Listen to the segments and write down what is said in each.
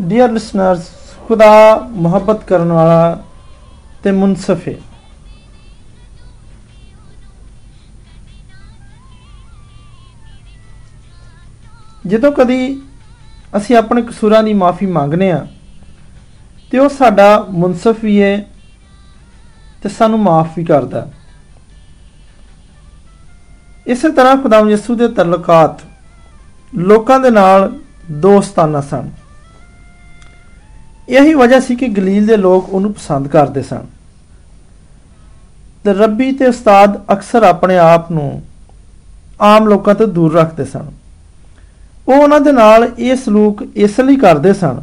Dear listeners ਖੁਦਾ ਮੁਹੱਬਤ ਕਰਨ ਵਾਲਾ ਤੇ ਮੁਨਸਫ ਹੈ ਜਦੋਂ ਕਦੀ ਅਸੀਂ ਆਪਣੇ ਕਸੂਰਾਂ ਦੀ ਮਾਫੀ ਮੰਗਨੇ ਆ ਤੇ ਉਹ ਸਾਡਾ ਮੁਨਸਫ ਵੀ ਹੈ ਤੇ ਸਾਨੂੰ ਮਾਫ ਵੀ ਕਰਦਾ ਇਸੇ ਤਰ੍ਹਾਂ ਖੁਦਾਵੰਦ ਯਿਸੂ ਦੇ ਤਲਕਾਤ ਲੋਕਾਂ ਦੇ ਨਾਲ ਦੋਸਤਾਨਾ ਸਨ ਇਹੀ ਵਜ੍ਹਾ ਸੀ ਕਿ ਗਲੀਲ ਦੇ ਲੋਕ ਉਹਨੂੰ ਪਸੰਦ ਕਰਦੇ ਸਨ। ਤੇ ਰੱਬੀ ਤੇ ਉਸਤਾਦ ਅਕਸਰ ਆਪਣੇ ਆਪ ਨੂੰ ਆਮ ਲੋਕਾਂ ਤੋਂ ਦੂਰ ਰੱਖਦੇ ਸਨ। ਉਹ ਉਹਨਾਂ ਦੇ ਨਾਲ ਇਹ ਸਲੂਕ ਇਸ ਲਈ ਕਰਦੇ ਸਨ।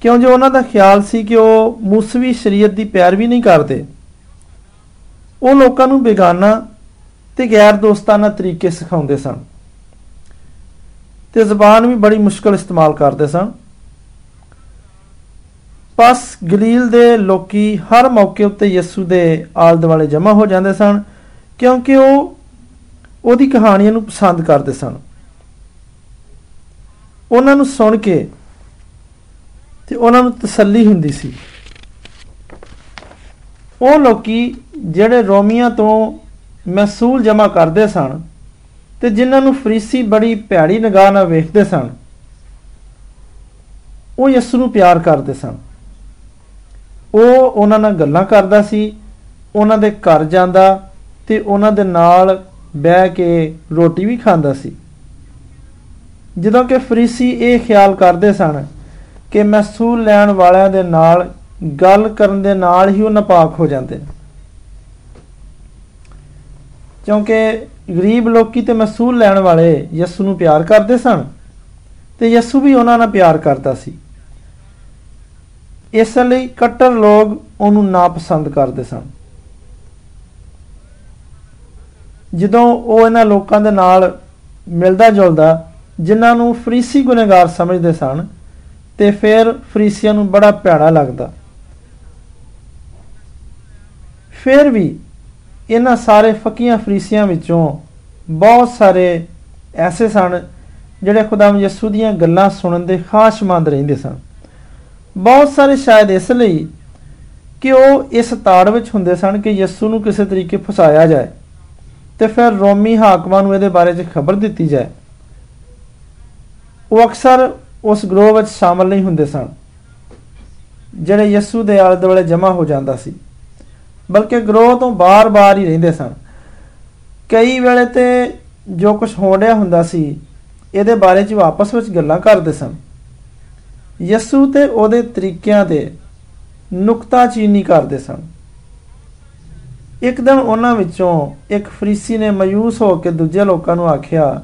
ਕਿਉਂ ਜੋ ਉਹਨਾਂ ਦਾ ਖਿਆਲ ਸੀ ਕਿ ਉਹ ਮੂਸਵੀ ਸ਼ਰੀਅਤ ਦੀ ਪੈਰਵੀ ਨਹੀਂ ਕਰਦੇ, ਉਹ ਲੋਕਾਂ ਨੂੰ ਬੇਗਾਨਾ ਤੇ ਗੈਰ ਦੋਸਤਾਨਾ ਤਰੀਕੇ ਸਿਖਾਉਂਦੇ ਸਨ। ਤੇ ਜ਼ਬਾਨ ਵੀ ਬੜੀ ਮੁਸ਼ਕਲ ਇਸਤੇਮਾਲ ਕਰਦੇ ਸਨ। ਪਸ ਗਲੀਲ ਦੇ ਲੋਕੀ ਹਰ ਮੌਕੇ ਉੱਤੇ ਯਿਸੂ ਦੇ ਆਲ ਦੁਆਲੇ ਜਮ੍ਹਾਂ ਹੋ ਜਾਂਦੇ ਸਨ, ਕਿਉਂਕਿ ਉਹ ਉਹਦੀ ਕਹਾਣੀਆਂ ਨੂੰ ਪਸੰਦ ਕਰਦੇ ਸਨ। ਉਹਨਾਂ ਨੂੰ ਸੁਣ ਕੇ ਤੇ ਉਹਨਾਂ ਨੂੰ ਤਸੱਲੀ ਹੁੰਦੀ ਸੀ। ਉਹ ਲੋਕੀ ਜਿਹੜੇ ਰੋਮੀਆਂ ਤੋਂ ਮਹਿਸੂਲ ਜਮ੍ਹਾਂ ਕਰਦੇ ਸਨ ਤੇ ਜਿਨ੍ਹਾਂ ਨੂੰ ਫਰੀਸੀ ਬੜੀ ਭੈੜੀ ਨਿਗਾਹ ਨਾਲ ਵੇਖਦੇ ਸਨ, ਉਹ ਯਿਸੂ ਨੂੰ ਪਿਆਰ ਕਰਦੇ ਸਨ। ਉਹ ਉਹਨਾਂ ਨਾਲ ਗੱਲਾਂ ਕਰਦਾ ਸੀ, ਉਹਨਾਂ ਦੇ ਘਰ ਜਾਂਦਾ ਤੇ ਉਹਨਾਂ ਦੇ ਨਾਲ ਬਹਿ ਕੇ ਰੋਟੀ ਵੀ ਖਾਂਦਾ ਸੀ। ਜਦੋਂ ਕਿ ਫਰੀਸੀ ਇਹ ਖਿਆਲ ਕਰਦੇ ਸਨ ਕਿ ਮਹਿਸੂਲ ਲੈਣ ਵਾਲਿਆਂ ਦੇ ਨਾਲ ਗੱਲ ਕਰਨ ਦੇ ਨਾਲ ਹੀ ਉਹ ਨਾਪਾਕ ਹੋ ਜਾਂਦੇ ਨੇ। ਕਿਉਂਕਿ ਗਰੀਬ ਲੋਕੀ ਤੇ ਮਹਿਸੂਲ ਲੈਣ ਵਾਲੇ ਯਿਸੂ ਨੂੰ ਪਿਆਰ ਕਰਦੇ ਸਨ ਤੇ ਯਿਸੂ ਵੀ ਉਹਨਾਂ ਨਾਲ ਪਿਆਰ ਕਰਦਾ ਸੀ। ਇਸ ਲਈ ਕੱਟਰ ਲੋਕ ਉਹਨੂੰ ਨਾਪਸੰਦ ਕਰਦੇ ਸਨ। ਜਦੋਂ ਉਹ ਇਹਨਾਂ ਲੋਕਾਂ ਦੇ ਨਾਲ ਮਿਲਦਾ ਜੁਲਦਾ, ਜਿਨ੍ਹਾਂ ਨੂੰ ਫਰੀਸੀ ਗੁਨੇਗਾਰ ਸਮਝਦੇ ਸਨ, ਤੇ ਫਿਰ ਫਰੀਸੀਆਂ ਨੂੰ ਬੜਾ ਭੈੜਾ ਲੱਗਦਾ। ਫਿਰ ਵੀ ਇਹਨਾਂ ਸਾਰੇ ਫਕੀਆਂ ਫਰੀਸੀਆਂ ਵਿੱਚੋਂ ਬਹੁਤ ਸਾਰੇ ਐਸੇ ਸਨ, ਜਿਹੜੇ ਖੁਦਾਮ ਯਿਸੂ ਦੀਆਂ ਗੱਲਾਂ ਸੁਣਨ ਦੇ ਖਾਸ਼ਮੰਦ ਰਹਿੰਦੇ ਸਨ। ਬਹੁਤ ਸਾਰੇ ਸ਼ਾਇਦ ਇਸ ਲਈ ਕਿ ਉਹ ਇਸ ਤਾੜ ਵਿੱਚ ਹੁੰਦੇ ਸਨ ਕਿ ਯਿਸੂ ਨੂੰ ਕਿਸੇ ਤਰੀਕੇ ਫਸਾਇਆ ਜਾਏ ਤੇ ਫਿਰ ਰੋਮੀ ਹਾਕਮਾਂ ਨੂੰ ਇਹਦੇ ਬਾਰੇ 'ਚ ਖਬਰ ਦਿੱਤੀ ਜਾਏ। ਉਹ ਅਕਸਰ ਉਸ ਗਰੋਹ ਵਿੱਚ ਸ਼ਾਮਲ ਨਹੀਂ ਹੁੰਦੇ ਸਨ, ਜਿਹੜੇ ਯਿਸੂ ਦੇ ਆਲੇ ਦੁਆਲੇ ਜਮ੍ਹਾਂ ਹੋ ਜਾਂਦਾ ਸੀ, ਬਲਕਿ ਗਰੋਹ ਤੋਂ ਬਾਰ-ਬਾਰ ਹੀ ਰਹਿੰਦੇ ਸਨ। ਕਈ ਵੇਲੇ ਤੇ ਜੋ ਕੁਝ ਹੋਣ ਰਿਹਾ ਹੁੰਦਾ ਸੀ, ਇਹਦੇ ਬਾਰੇ 'ਚ ਆਪਸ ਵਿੱਚ ਗੱਲਾਂ ਕਰਦੇ ਸਨ। ਯਿਸੂ ਤੇ ਉਹਦੇ ਤਰੀਕਿਆਂ ਤੇ ਨੁਕਤਾਚੀਨੀ ਕਰਦੇ ਸਨ। ਇੱਕ ਦਿਨ ਉਹਨਾਂ ਵਿੱਚੋਂ ਇੱਕ ਫਰੀਸੀ ਨੇ ਮਾਯੂਸ ਹੋ ਕੇ ਦੂਜੇ ਲੋਕਾਂ ਨੂੰ ਆਖਿਆ,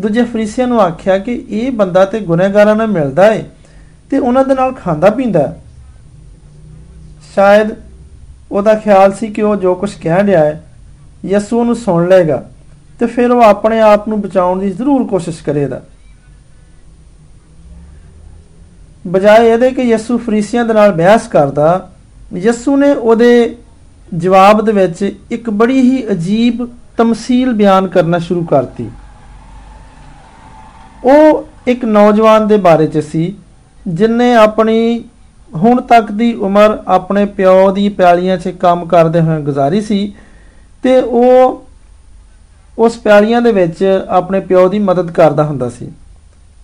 ਦੂਜੇ ਫਰੀਸੀਆਂ ਨੂੰ ਆਖਿਆ ਕਿ ਇਹ ਬੰਦਾ ਤੇ ਗੁਨਹਗਾਰਾਂ ਨਾਲ ਮਿਲਦਾ ਏ ਤੇ ਉਹਨਾਂ ਦੇ ਨਾਲ ਖਾਂਦਾ ਪੀਂਦਾ ਸ਼ਾਇਦ ਉਹਦਾ ਖਿਆਲ ਸੀ ਕਿ ਉਹ ਜੋ ਕੁਝ ਕਹਿ ਰਿਹਾ ਹੈ ਯਿਸੂ ਨੂੰ ਸੁਣ ਲਏਗਾ ਤੇ ਫਿਰ ਉਹ ਆਪਣੇ ਆਪ ਨੂੰ ਬਚਾਉਣ ਦੀ ਜ਼ਰੂਰ ਕੋਸ਼ਿਸ਼ ਕਰੇਗਾ। ਬਜਾਏ ਇਹਦੇ ਕਿ ਯਿਸੂ ਫਰੀਸੀਆਂ ਦੇ ਨਾਲ ਬਹਿਸ ਕਰਦਾ, ਯਿਸੂ ਨੇ ਉਹਦੇ ਜਵਾਬ ਦੇ ਵਿੱਚ ਇੱਕ ਬੜੀ ਹੀ ਅਜੀਬ ਤਮਸੀਲ ਬਿਆਨ ਕਰਨਾ ਸ਼ੁਰੂ ਕਰਤੀ। ਉਹ ਇੱਕ ਨੌਜਵਾਨ ਦੇ ਬਾਰੇ ਚ ਸੀ, ਜਿਨੇ ਆਪਣੀ ਹੁਣ ਤੱਕ ਦੀ ਉਮਰ ਆਪਣੇ ਪਿਓ ਦੀ ਪਿਆਲੀਆਂ 'ਚ ਕੰਮ ਕਰਦੇ ਹੋਏ ਗੁਜ਼ਾਰੀ ਸੀ ਤੇ ਉਹ ਉਸ ਪਿਆਲੀਆਂ ਦੇ ਵਿੱਚ ਆਪਣੇ ਪਿਓ ਦੀ ਮਦਦ ਕਰਦਾ ਹੁੰਦਾ ਸੀ।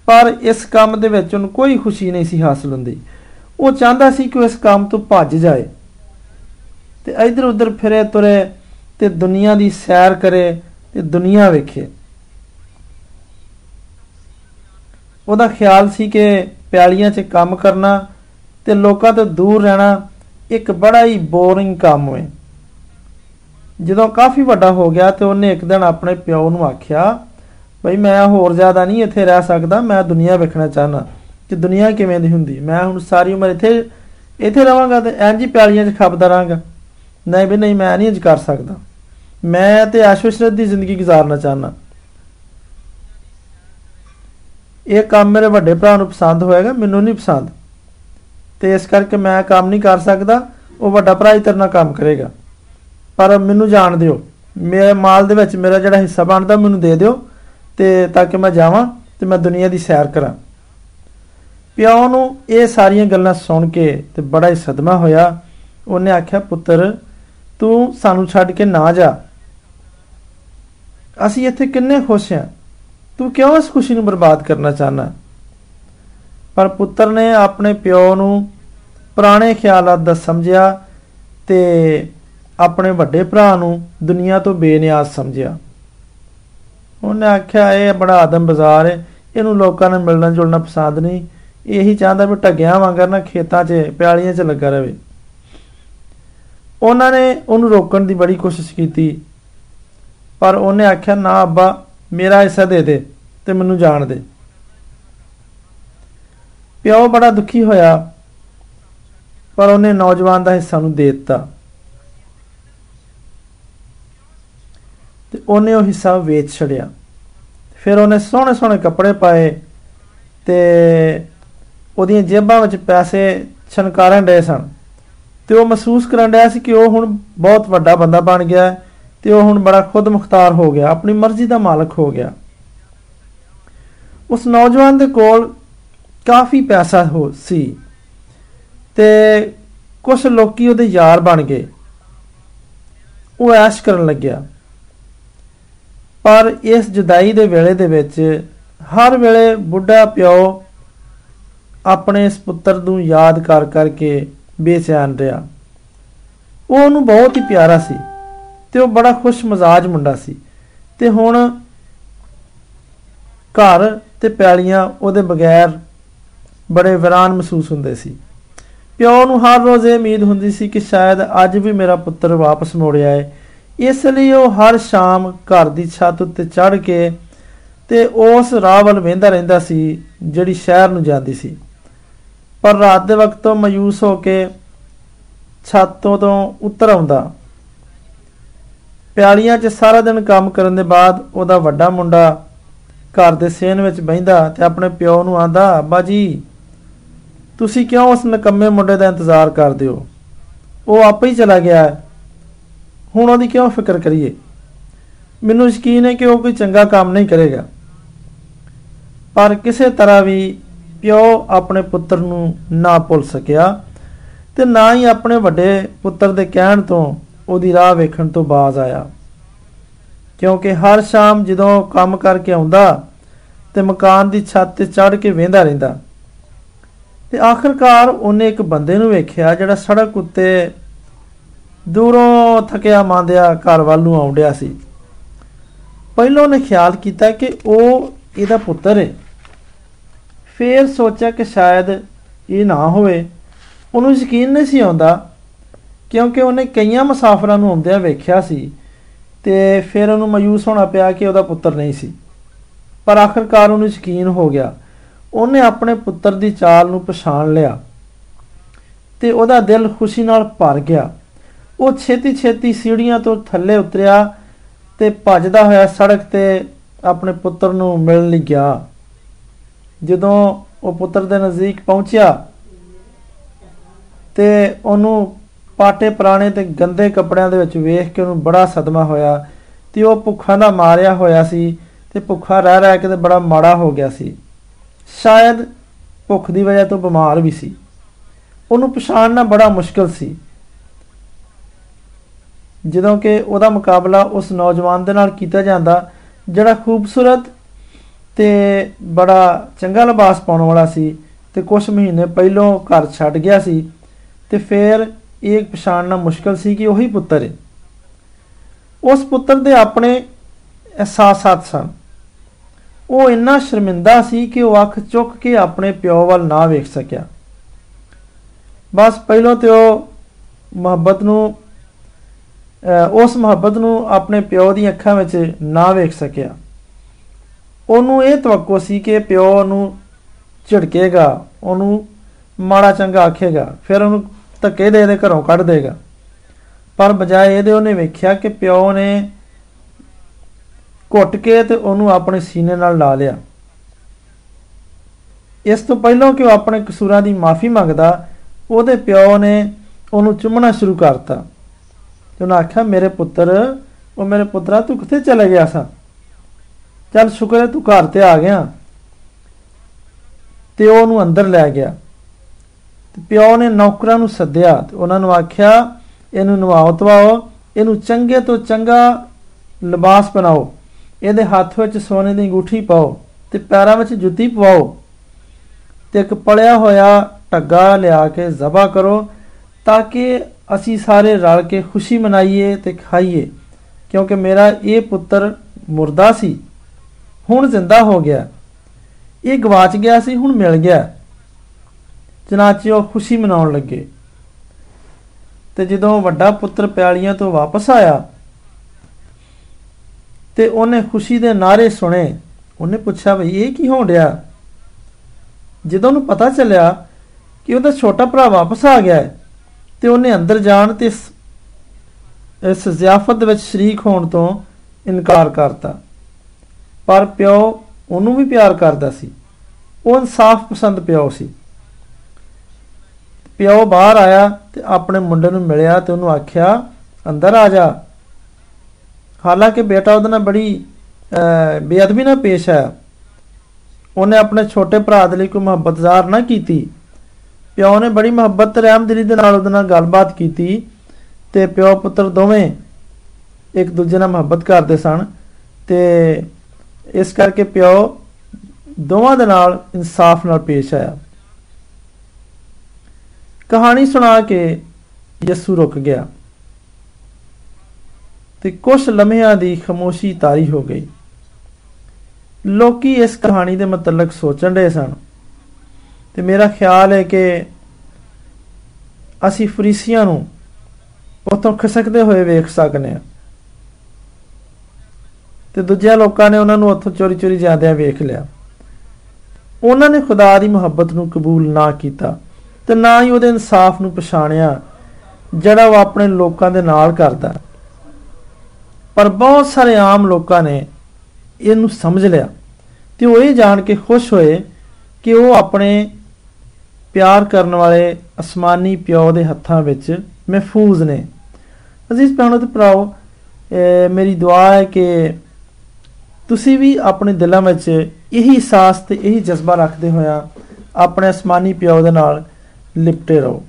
ਪਰ ਇਸ ਕੰਮ ਦੇ ਵਿੱਚ ਉਹਨੂੰ ਕੋਈ ਖੁਸ਼ੀ ਨਹੀਂ ਸੀ ਹਾਸਲ ਹੁੰਦੀ। ਉਹ ਚਾਹੁੰਦਾ ਸੀ ਕਿ ਉਹ ਇਸ ਕੰਮ ਤੋਂ ਭੱਜ ਜਾਏ। ਤੇ ਇਧਰ ਉਧਰ ਫਿਰੇ ਤੁਰੇ ਤੇ ਦੁਨੀਆ ਦੀ ਸੈਰ ਕਰੇ ਤੇ ਦੁਨੀਆ ਵੇਖੇ। ਉਹਦਾ ਖਿਆਲ ਸੀ ਕਿ ਪਿਆਲੀਆਂ 'ਚ ਕੰਮ ਕਰਨਾ ਤੇ ਲੋਕਾਂ ਤੋਂ ਦੂਰ ਰਹਿਣਾ ਇੱਕ ਬੜਾ ਹੀ ਬੋਰਿੰਗ ਕੰਮ ਹੈ ਜਦੋਂ ਕਾਫੀ ਵੱਡਾ ਹੋ ਗਿਆ ਤੇ ਉਹਨੇ ਇੱਕ ਦਿਨ ਆਪਣੇ ਪਿਓ ਨੂੰ ਆਖਿਆ ਭਈ ਮੈਂ ਹੋਰ ਜ਼ਿਆਦਾ ਨਹੀਂ ਇੱਥੇ ਰਹਿ ਸਕਦਾ, ਮੈਂ ਦੁਨੀਆ ਵੇਖਣਾ ਚਾਹਨਾ ਕਿ ਦੁਨੀਆ ਕਿਵੇਂ ਦੀ ਹੁੰਦੀ? ਮੈਂ ਹੁਣ ਸਾਰੀ ਉਮਰ ਇੱਥੇ ਇੱਥੇ ਰਵਾਂਗਾ ਤੇ ਇੰਜ ਹੀ ਪਿਆਲੀਆਂ 'ਚ ਖਪਦਾ ਰਹਾਂਗਾ। ਨਹੀਂ ਵੀ ਨਹੀਂ, ਮੈਂ ਨਹੀਂ ਇੰਜ ਕਰ ਸਕਦਾ। ਮੈਂ ਤੇ ਆਸ਼ਵਸ਼ਰਤ ਦੀ ਜ਼ਿੰਦਗੀ ਗੁਜ਼ਾਰਨਾ ਚਾਹਨਾ ਇਹ ਕੰਮ ਮੇਰੇ ਵੱਡੇ ਭਰਾ ਨੂੰ ਪਸੰਦ ਹੋਏਗਾ, ਮੈਨੂੰ ਨਹੀਂ ਪਸੰਦ। ਤੇ ਇਸ ਕਰਕੇ ਮੈਂ ਕੰਮ ਨਹੀਂ ਕਰ ਸਕਦਾ, ਉਹ ਵੱਡਾ ਭਰਾ ਹੀ ਤੇਰੇ ਨਾਲ ਕੰਮ ਕਰੇਗਾ। ਪਰ ਮੈਨੂੰ ਜਾਣ ਦਿਓ। ਮੇਰੇ ਮਾਲ ਦੇ ਵਿੱਚ ਮੇਰਾ ਜਿਹੜਾ ਹਿੱਸਾ ਬਣਦਾ, ਮੈਨੂੰ ਦੇ ਦਿਓ। ਤੇ ਤਾਂ ਕਿ ਮੈਂ ਜਾਵਾਂ ਤੇ ਮੈਂ ਦੁਨੀਆ ਦੀ ਸੈਰ ਕਰਾਂ। ਪਿਓ ਨੂੰ ਇਹ ਸਾਰੀਆਂ ਗੱਲਾਂ ਸੁਣ ਕੇ ਤੇ ਬੜਾ ਹੀ ਸਦਮਾ ਹੋਇਆ। ਉਹਨੇ ਆਖਿਆ, ਪੁੱਤਰ, ਤੂੰ ਸਾਨੂੰ ਛੱਡ ਕੇ ਨਾ ਜਾ। ਅਸੀਂ ਇੱਥੇ ਕਿੰਨੇ ਖੁਸ਼ ਹਾਂ। ਤੂੰ ਕਿਉਂ ਇਸ ਖੁਸ਼ੀ ਨੂੰ ਬਰਬਾਦ ਕਰਨਾ ਚਾਹਨਾ ਪਰ ਪੁੱਤਰ ਨੇ ਆਪਣੇ ਪਿਓ ਨੂੰ ਪੁਰਾਣੇ ਖਿਆਲਾਂ ਦਾ ਸਮਝਿਆ ਤੇ ਆਪਣੇ ਵੱਡੇ ਭਰਾ ਨੂੰ ਦੁਨੀਆ ਤੋਂ ਬੇਨਿਆਜ਼ ਸਮਝਿਆ। ਉਹਨੇ ਆਖਿਆ, ਇਹ ਬੜਾ ਆਦਮ ਬਾਜ਼ਾਰ ਹੈ ਇਹਨੂੰ ਲੋਕਾਂ ਨਾਲ ਮਿਲਣਾ ਜੁਲਣਾ ਪਸੰਦ ਨਹੀਂ। ਇਹੀ ਚਾਹੁੰਦਾ ਵੀ ਟੱਗਿਆਂ ਵਾਂਗਰ ਨਾ ਖੇਤਾਂ 'ਚ, ਪਿਆਲੀਆਂ 'ਚ ਲੱਗਾ ਰਹੇ ਉਹਨਾਂ ਨੇ ਉਹਨੂੰ ਰੋਕਣ ਦੀ ਬੜੀ ਕੋਸ਼ਿਸ਼ ਕੀਤੀ। ਪਰ ਉਹਨੇ ਆਖਿਆ, ਨਾ ਅੱਬਾ, ਮੇਰਾ ਹਿੱਸਾ ਦੇ ਦੇ ਤੇ ਮੈਨੂੰ ਜਾਣ ਦੇ। ਪਿਓ ਬੜਾ ਦੁਖੀ ਹੋਇਆ, ਪਰ ਉਹਨੇ ਨੌਜਵਾਨ ਦਾ ਹਿੱਸਾ ਨੂੰ ਦੇ ਦਿੱਤਾ। ਤੇ ਉਹਨੇ ਉਹ ਹਿੱਸਾ ਵੇਚ ਛੜਿਆ ਫਿਰ ਉਹਨੇ ਸੋਹਣੇ ਸੋਹਣੇ ਕੱਪੜੇ ਪਾਏ ਤੇ ਉਹਦੀਆਂ ਜੇਬਾਂ ਵਿੱਚ ਪੈਸੇ ਛਨਕਾਰਨ ਡੇ ਸਨ। ਤੇ ਉਹ ਮਹਿਸੂਸ ਕਰਨ ਡਿਆ ਸੀ ਕਿ ਉਹ ਹੁਣ ਬਹੁਤ ਵੱਡਾ ਬੰਦਾ ਬਣ ਗਿਆ ਤੇ ਉਹ ਹੁਣ ਬੜਾ ਖੁਦ ਮੁਖਤਾਰ ਹੋ ਗਿਆ, ਆਪਣੀ ਮਰਜ਼ੀ ਦਾ ਮਾਲਕ ਹੋ ਗਿਆ। ਉਸ ਨੌਜਵਾਨ ਦੇ ਕੋਲ ਕਾਫੀ ਪੈਸਾ ਹੋ ਸੀ ਤੇ ਕੁਝ ਲੋਕੀ ਉਹਦੇ ਯਾਰ ਬਣ ਗਏ। ਉਹ ਐਸ਼ ਕਰਨ ਲੱਗਿਆ। ਪਰ ਇਸ ਜੁਦਾਈ ਦੇ ਵੇਲੇ ਦੇ ਵਿੱਚ ਹਰ ਵੇਲੇ ਬੁੱਢਾ ਪਿਓ ਆਪਣੇ ਇਸ ਪੁੱਤਰ ਨੂੰ ਯਾਦ ਕਰ ਕਰਕੇ ਬੇਚੈਨ ਰਿਹਾ। ਉਹ ਉਹਨੂੰ ਬਹੁਤ ਹੀ ਪਿਆਰਾ ਸੀ ਤੇ ਉਹ ਬੜਾ ਖੁਸ਼ ਮਜ਼ਾਜ ਮੁੰਡਾ ਸੀ ਤੇ ਹੁਣ ਘਰ ਤੇ ਪੈਲੀਆਂ ਉਹਦੇ ਬਗੈਰ ਬੜੇ ਵਿਰਾਨ ਮਹਿਸੂਸ ਹੁੰਦੇ ਸੀ। ਪਿਓ ਨੂੰ ਹਰ ਰੋਜ਼ ਇਹ ਉਮੀਦ ਹੁੰਦੀ ਸੀ ਕਿ ਸ਼ਾਇਦ ਅੱਜ ਵੀ ਮੇਰਾ ਪੁੱਤਰ ਵਾਪਸ ਮੋੜਿਆ ਹੈ ਇਸ ਲਈ ਉਹ ਹਰ ਸ਼ਾਮ ਘਰ ਦੀ ਛੱਤ ਉੱਤੇ ਚੜ੍ਹ ਕੇ ਤੇ ਉਸ ਰਾਹ ਵੱਲ ਵੇਂਦਾ ਰਹਿੰਦਾ ਸੀ, ਜਿਹੜੀ ਸ਼ਹਿਰ ਨੂੰ ਜਾਂਦੀ ਸੀ। ਪਰ ਰਾਤ ਦੇ ਵਕਤ ਉਹ ਮਾਯੂਸ ਹੋ ਕੇ ਛੱਤੋਂ ਤੋਂ ਉਤਰ ਆਉਂਦਾ। ਪਿਆਲੀਆਂ 'ਚ ਸਾਰਾ ਦਿਨ ਕੰਮ ਕਰਨ ਦੇ ਬਾਅਦ ਉਹਦਾ ਵੱਡਾ ਮੁੰਡਾ ਘਰ ਦੇ ਸੇਨ ਵਿੱਚ ਬੈੰਦਾ ਤੇ ਆਪਣੇ ਪਿਓ ਨੂੰ ਆਂਦਾ, ਅੱਬਾ ਜੀ, ਤੁਸੀਂ ਕਿਉਂ ਉਸ ਨਕੰਮੇ ਮੁੰਡੇ ਦਾ ਇੰਤਜ਼ਾਰ ਕਰਦੇ ਹੋ? ਉਹ ਆਪੇ ਹੀ ਚਲਾ ਗਿਆ ਹੁਣ ਉਹਦੀ ਕਿਉਂ ਫਿਕਰ ਕਰੀਏ? ਮੈਨੂੰ ਯਕੀਨ ਹੈ ਕਿ ਉਹ ਕੋਈ ਚੰਗਾ ਕੰਮ ਨਹੀਂ ਕਰੇਗਾ। ਪਰ ਕਿਸੇ ਤਰ੍ਹਾਂ ਵੀ ਪਿਓ ਆਪਣੇ ਪੁੱਤਰ ਨੂੰ ਨਾ ਭੁੱਲ ਸਕਿਆ ਤੇ ਨਾ ਹੀ ਆਪਣੇ ਵੱਡੇ ਪੁੱਤਰ ਦੇ ਕਹਿਣ ਤੋਂ ਉਹਦੀ ਰਾਹ ਵੇਖਣ ਤੋਂ ਬਾਜ਼ ਆਇਆ। ਕਿਉਂਕਿ ਹਰ ਸ਼ਾਮ ਜਦੋਂ ਕੰਮ ਕਰਕੇ ਆਉਂਦਾ ਤੇ ਮਕਾਨ ਦੀ ਛੱਤ ਤੇ ਚੜ੍ਹ ਕੇ ਵੇਂਦਾ ਰਹਿੰਦਾ, ਤੇ ਆਖਰਕਾਰ ਉਹਨੇ ਇੱਕ ਬੰਦੇ ਨੂੰ ਵੇਖਿਆ ਜਿਹੜਾ ਸੜਕ ਉੱਤੇ ਦੂਰੋਂ ਥਕਿਆ ਮੰਦਿਆ ਘਰ ਵੱਲ ਨੂੰ ਆਉਂਦਿਆ ਸੀ। ਪਹਿਲਾਂ ਉਹਨੇ ਖਿਆਲ ਕੀਤਾ ਕਿ ਉਹ ਇਹਦਾ ਪੁੱਤਰ ਹੈ ਫੇਰ ਸੋਚਿਆ ਕਿ ਸ਼ਾਇਦ ਇਹ ਨਾ ਹੋਵੇ। ਉਹਨੂੰ ਯਕੀਨ ਨਹੀਂ ਸੀ ਆਉਂਦਾ, ਕਿਉਂਕਿ ਉਹਨੇ ਕਈਆਂ ਮੁਸਾਫਰਾਂ ਨੂੰ ਆਉਂਦਿਆਂ ਵੇਖਿਆ ਸੀ ਤੇ ਫਿਰ ਉਹਨੂੰ ਮਾਯੂਸ ਹੋਣਾ ਪਿਆ ਕਿ ਉਹਦਾ ਪੁੱਤਰ ਨਹੀਂ ਸੀ। ਪਰ ਆਖਰਕਾਰ ਉਹਨੂੰ ਯਕੀਨ ਹੋ ਗਿਆ, ਉਹਨੇ ਆਪਣੇ ਪੁੱਤਰ ਦੀ ਚਾਲ ਨੂੰ ਪਛਾਣ ਲਿਆ ਤੇ ਉਹਦਾ ਦਿਲ ਖੁਸ਼ੀ ਨਾਲ ਭਰ ਗਿਆ। ਉਹ ਛੇਤੀ ਛੇਤੀ ਸੀੜੀਆਂ ਤੋਂ ਥੱਲੇ ਉਤਰਿਆ ਤੇ ਭੱਜਦਾ ਹੋਇਆ ਸੜਕ ਤੇ ਆਪਣੇ ਪੁੱਤਰ ਨੂੰ ਮਿਲਣ ਲਈ ਗਿਆ। ਜਦੋਂ ਉਹ ਪੁੱਤਰ ਦੇ ਨਜ਼ਦੀਕ ਪਹੁੰਚਿਆ ਤੇ ਉਹਨੂੰ ਪਾਟੇ ਪੁਰਾਣੇ ਤੇ ਗੰਦੇ ਕੱਪੜਿਆਂ ਦੇ ਵਿੱਚ ਵੇਖ ਕੇ ਉਹਨੂੰ ਬੜਾ ਸਦਮਾ ਹੋਇਆ ਤੇ ਉਹ ਭੁੱਖਾ ਦਾ ਮਾਰਿਆ ਹੋਇਆ ਸੀ ਤੇ ਭੁੱਖਾ ਰਹਿ ਰਹਿ ਕੇ ਤੇ ਬੜਾ ਮਾੜਾ ਹੋ ਗਿਆ ਸੀ। ਸ਼ਾਇਦ ਭੁੱਖ ਦੀ ਵਜ੍ਹਾ ਤੋਂ ਬਿਮਾਰ ਵੀ ਸੀ। ਉਹਨੂੰ ਪਛਾਣਨਾ ਬੜਾ ਮੁਸ਼ਕਲ ਸੀ। ਜਦੋਂ ਕਿ ਉਹਦਾ ਮੁਕਾਬਲਾ ਉਸ ਨੌਜਵਾਨ ਦੇ ਨਾਲ ਕੀਤਾ ਜਾਂਦਾ, ਜਿਹੜਾ ਖੂਬਸੂਰਤ ਤੇ ਬੜਾ ਚੰਗਾ ਲਿਬਾਸ ਪਾਉਣ ਵਾਲਾ ਸੀ ਤੇ ਕੁਝ ਮਹੀਨੇ ਪਹਿਲਾਂ ਘਰ ਛੱਡ ਗਿਆ ਸੀ ਤੇ ਫਿਰ ਇਹ ਪਛਾਣਨਾ ਮੁਸ਼ਕਲ ਸੀ ਕਿ ਉਹੀ ਪੁੱਤਰ ਹੈ। ਉਸ ਪੁੱਤਰ ਦੇ ਆਪਣੇ ਅਹਿਸਾਸਾਤ ਸਨ। ਉਹ ਇੰਨਾ ਸ਼ਰਮਿੰਦਾ ਸੀ ਕਿ ਉਹ ਅੱਖ ਚੁੱਕ ਕੇ ਆਪਣੇ ਪਿਓ ਵੱਲ ਨਾ ਵੇਖ ਸਕਿਆ। ਬਸ ਪਹਿਲਾਂ ਤੇ ਉਹ ਮੁਹੱਬਤ ਨੂੰ ਉਸ ਮੁਹੱਬਤ ਨੂੰ ਆਪਣੇ ਪਿਓ ਦੀਆਂ ਅੱਖਾਂ ਵਿੱਚ ਨਾ ਵੇਖ ਸਕਿਆ। ਉਹਨੂੰ ਇਹ ਤਵੱਕੋ ਸੀ ਕਿ ਪਿਓ ਨੂੰ ਝਿੜਕੇਗਾ, ਉਹਨੂੰ ਮਾੜਾ ਚੰਗਾ ਆਖੇਗਾ, ਫਿਰ ਉਹਨੂੰ ਧੱਕੇ ਦੇ ਦੇ ਘਰੋਂ ਕੱਢ ਦੇਗਾ। ਪਰ ਬਜਾਏ ਇਹਦੇ ਉਹਨੇ ਵੇਖਿਆ ਕਿ ਪਿਓ ਨੇ ਘੁੱਟ ਕੇ ਤੇ ਉਹਨੂੰ ਆਪਣੇ ਸੀਨੇ ਨਾਲ ਲਾ ਲਿਆ। ਇਸ ਤੋਂ ਪਹਿਲਾਂ ਕਿ ਉਹ ਆਪਣੇ ਕਸੂਰਾਂ ਦੀ ਮਾਫੀ ਮੰਗਦਾ, ਉਹਦੇ ਪਿਓ ਨੇ ਉਹਨੂੰ ਚੁੰਮਣਾ ਸ਼ੁਰੂ ਕਰਤਾ। ਤੇ ਉਹਨਾਂ ਆਖਿਆ, ਮੇਰੇ ਪੁੱਤਰ, ਉਹ ਮੇਰੇ ਪੁੱਤਰਾ, ਤੂੰ ਕਿੱਥੇ ਚਲੇ ਗਿਆ ਸਾ? ਚੱਲ ਸ਼ੁਕਰ ਹੈ ਤੂੰ ਘਰ ਤੇ ਆ ਗਿਆ। ਤੇ ਉਹ ਉਹਨੂੰ ਅੰਦਰ ਲੈ ਗਿਆ। ਤੇ ਪਿਓ ਨੇ ਨੌਕਰਾਂ ਨੂੰ ਸੱਦਿਆ ਤੇ ਉਹਨਾਂ ਨੂੰ ਆਖਿਆ, ਇਹਨੂੰ ਨਵਾਓ ਤਵਾਓ ਇਹਨੂੰ ਚੰਗੇ ਤੋਂ ਚੰਗਾ ਲਿਬਾਸ ਬਣਾਓ। ਇਹਦੇ ਹੱਥ ਵਿੱਚ ਸੋਨੇ ਦੀ ਅੰਗੂਠੀ ਪਾਓ ਤੇ ਪੈਰਾਂ ਵਿੱਚ ਜੁੱਤੀ ਪਵਾਓ ਤੇ ਇੱਕ ਪੜਿਆ ਹੋਇਆ ਟੱਗਾ ਲਿਆ ਕੇ ਜ਼ਬਾ ਕਰੋ ਤਾਂ ਕਿ ਅਸੀਂ ਸਾਰੇ ਰਲ ਕੇ ਖੁਸ਼ੀ ਮਨਾਈਏ ਤੇ ਖਾਈਏ, ਕਿਉਂਕਿ ਮੇਰਾ ਇਹ ਪੁੱਤਰ ਮੁਰਦਾ ਸੀ। ਹੁਣ ਜ਼ਿੰਦਾ ਹੋ ਗਿਆ। ਇਹ ਗਵਾਚ ਗਿਆ ਸੀ, ਹੁਣ ਮਿਲ ਗਿਆ। ਚਨਾਚੇ ਉਹ ਖੁਸ਼ੀ ਮਨਾਉਣ ਲੱਗੇ। ਤੇ ਜਦੋਂ ਵੱਡਾ ਪੁੱਤਰ ਪਿਆਲੀਆਂ ਤੋਂ ਵਾਪਸ ਆਇਆ, ਤੇ ਉਹਨੇ ਖੁਸ਼ੀ ਦੇ ਨਾਰੇ ਸੁਣੇ। ਉਹਨੇ ਪੁੱਛਿਆ ਭਈ ਇਹ ਕੀ ਹੋਣ ਡਿਆ? ਜਦੋਂ ਉਹਨੂੰ ਪਤਾ ਚੱਲਿਆ ਕਿ ਉਹਦਾ ਛੋਟਾ ਭਰਾ ਵਾਪਸ ਆ ਗਿਆ ਹੈ ਤੇ ਉਹਨੇ ਅੰਦਰ ਜਾਣ ਤੇ ਇਸ ਇਸ ਜ਼ਿਆਫਤ ਵਿੱਚ ਸ਼ਰੀਕ ਹੋਣ ਤੋਂ ਇਨਕਾਰ ਕਰਤਾ। ਪਰ ਪਿਓ ਉਹਨੂੰ ਵੀ ਪਿਆਰ ਕਰਦਾ ਸੀ। ਉਹ ਇਨਸਾਫ ਪਸੰਦ ਪਿਓ ਸੀ। ਪਿਓ ਬਾਹਰ ਆਇਆ ਤੇ ਆਪਣੇ ਮੁੰਡੇ ਨੂੰ ਮਿਲਿਆ ਤੇ ਉਹਨੂੰ ਆਖਿਆ, ਅੰਦਰ ਆ ਜਾ। ਹਾਲਾਂਕਿ ਬੇਟਾ ਉਹਦੇ ਨਾਲ ਬੜੀ ਬੇਅਦਬੀ ਨਾਲ ਪੇਸ਼ ਆਇਆ। ਉਹਨੇ ਆਪਣੇ ਛੋਟੇ ਭਰਾ ਦੇ ਲਈ ਕੋਈ ਮੁਹੱਬਤ ਜ਼ਾਹਰ ਨਾ ਕੀਤੀ। ਪਿਓ ਨੇ ਬੜੀ ਮੁਹੱਬਤ ਤੇ ਰਹਿਮਦਿਲੀ ਦੇ ਨਾਲ ਉਹਦੇ ਨਾਲ ਗੱਲਬਾਤ ਕੀਤੀ ਤੇ ਪਿਓ ਪੁੱਤਰ ਦੋਵੇਂ ਇੱਕ ਦੂਜੇ ਨਾਲ ਮੁਹੱਬਤ ਕਰਦੇ ਸਨ ਤੇ ਇਸ ਕਰਕੇ ਪਿਓ ਦੋਵਾਂ ਦੇ ਨਾਲ ਇਨਸਾਫ ਨਾਲ ਪੇਸ਼ ਆਇਆ। ਕਹਾਣੀ ਸੁਣਾ ਕੇ ਯਸੂ ਰੁਕ ਗਿਆ ਤੇ ਕੁਝ ਲਮਹਿਆਂ ਦੀ ਖਮੋਸ਼ੀ ਤਾਰੀ ਹੋ ਗਈ। ਲੋਕੀ ਇਸ ਕਹਾਣੀ ਦੇ ਮਤਲਬ ਸੋਚਣ ਰਹੇ ਸਨ ਤੇ ਮੇਰਾ ਖਿਆਲ ਹੈ ਕਿ ਅਸੀਂ ਫਰੀਸੀਆਂ ਨੂੰ ਉਤੋਂ ਖਸਕਦੇ ਹੋਏ ਵੇਖ ਸਕਨੇ ਆ ਤੇ ਦੂਜਿਆਂ ਲੋਕਾਂ ਨੇ ਉਹਨਾਂ ਨੂੰ ਉੱਥੋਂ ਚੋਰੀ-ਚੋਰੀ ਜਾਂਦਿਆਂ ਵੇਖ ਲਿਆ। ਉਹਨਾਂ ਨੇ ਖੁਦਾ ਦੀ ਮੁਹੱਬਤ ਨੂੰ ਕਬੂਲ ਨਾ ਕੀਤਾ ਤੇ ਨਾ ਹੀ ਉਹਦੇ ਇਨਸਾਫ ਨੂੰ ਪਛਾਣਿਆ ਜਿਹੜਾ ਉਹ ਆਪਣੇ ਲੋਕਾਂ ਦੇ ਨਾਲ ਕਰਦਾ। ਪਰ ਬਹੁਤ ਸਾਰੇ ਆਮ ਲੋਕਾਂ ਨੇ ਇਹਨੂੰ ਸਮਝ ਲਿਆ ਤੇ ਉਹ ਇਹ ਜਾਣ ਕੇ ਖੁਸ਼ ਹੋਏ ਕਿ ਉਹ ਆਪਣੇ ਪਿਆਰ ਕਰਨ ਵਾਲੇ ਅਸਮਾਨੀ ਪਿਓ ਦੇ ਹੱਥਾਂ ਵਿੱਚ ਮਹਿਫੂਜ਼ ਨੇ। ਅਜ਼ੀਜ਼ ਭੈਣੋ ਤੇ ਭਰਾਓ ਮੇਰੀ ਦੁਆ ਹੈ ਕਿ ਤੁਸੀਂ ਵੀ ਆਪਣੇ ਦਿਲਾਂ ਵਿੱਚ ਇਹੀ ਸਾਹਸ ਤੇ ਇਹੀ ਜਜ਼ਬਾ ਰੱਖਦੇ ਹੋਇਆ ਆਪਣੇ ਅਸਮਾਨੀ ਪਿਓ ਦੇ ਨਾਲ ਲਿਪਟੇ ਰਹੋ।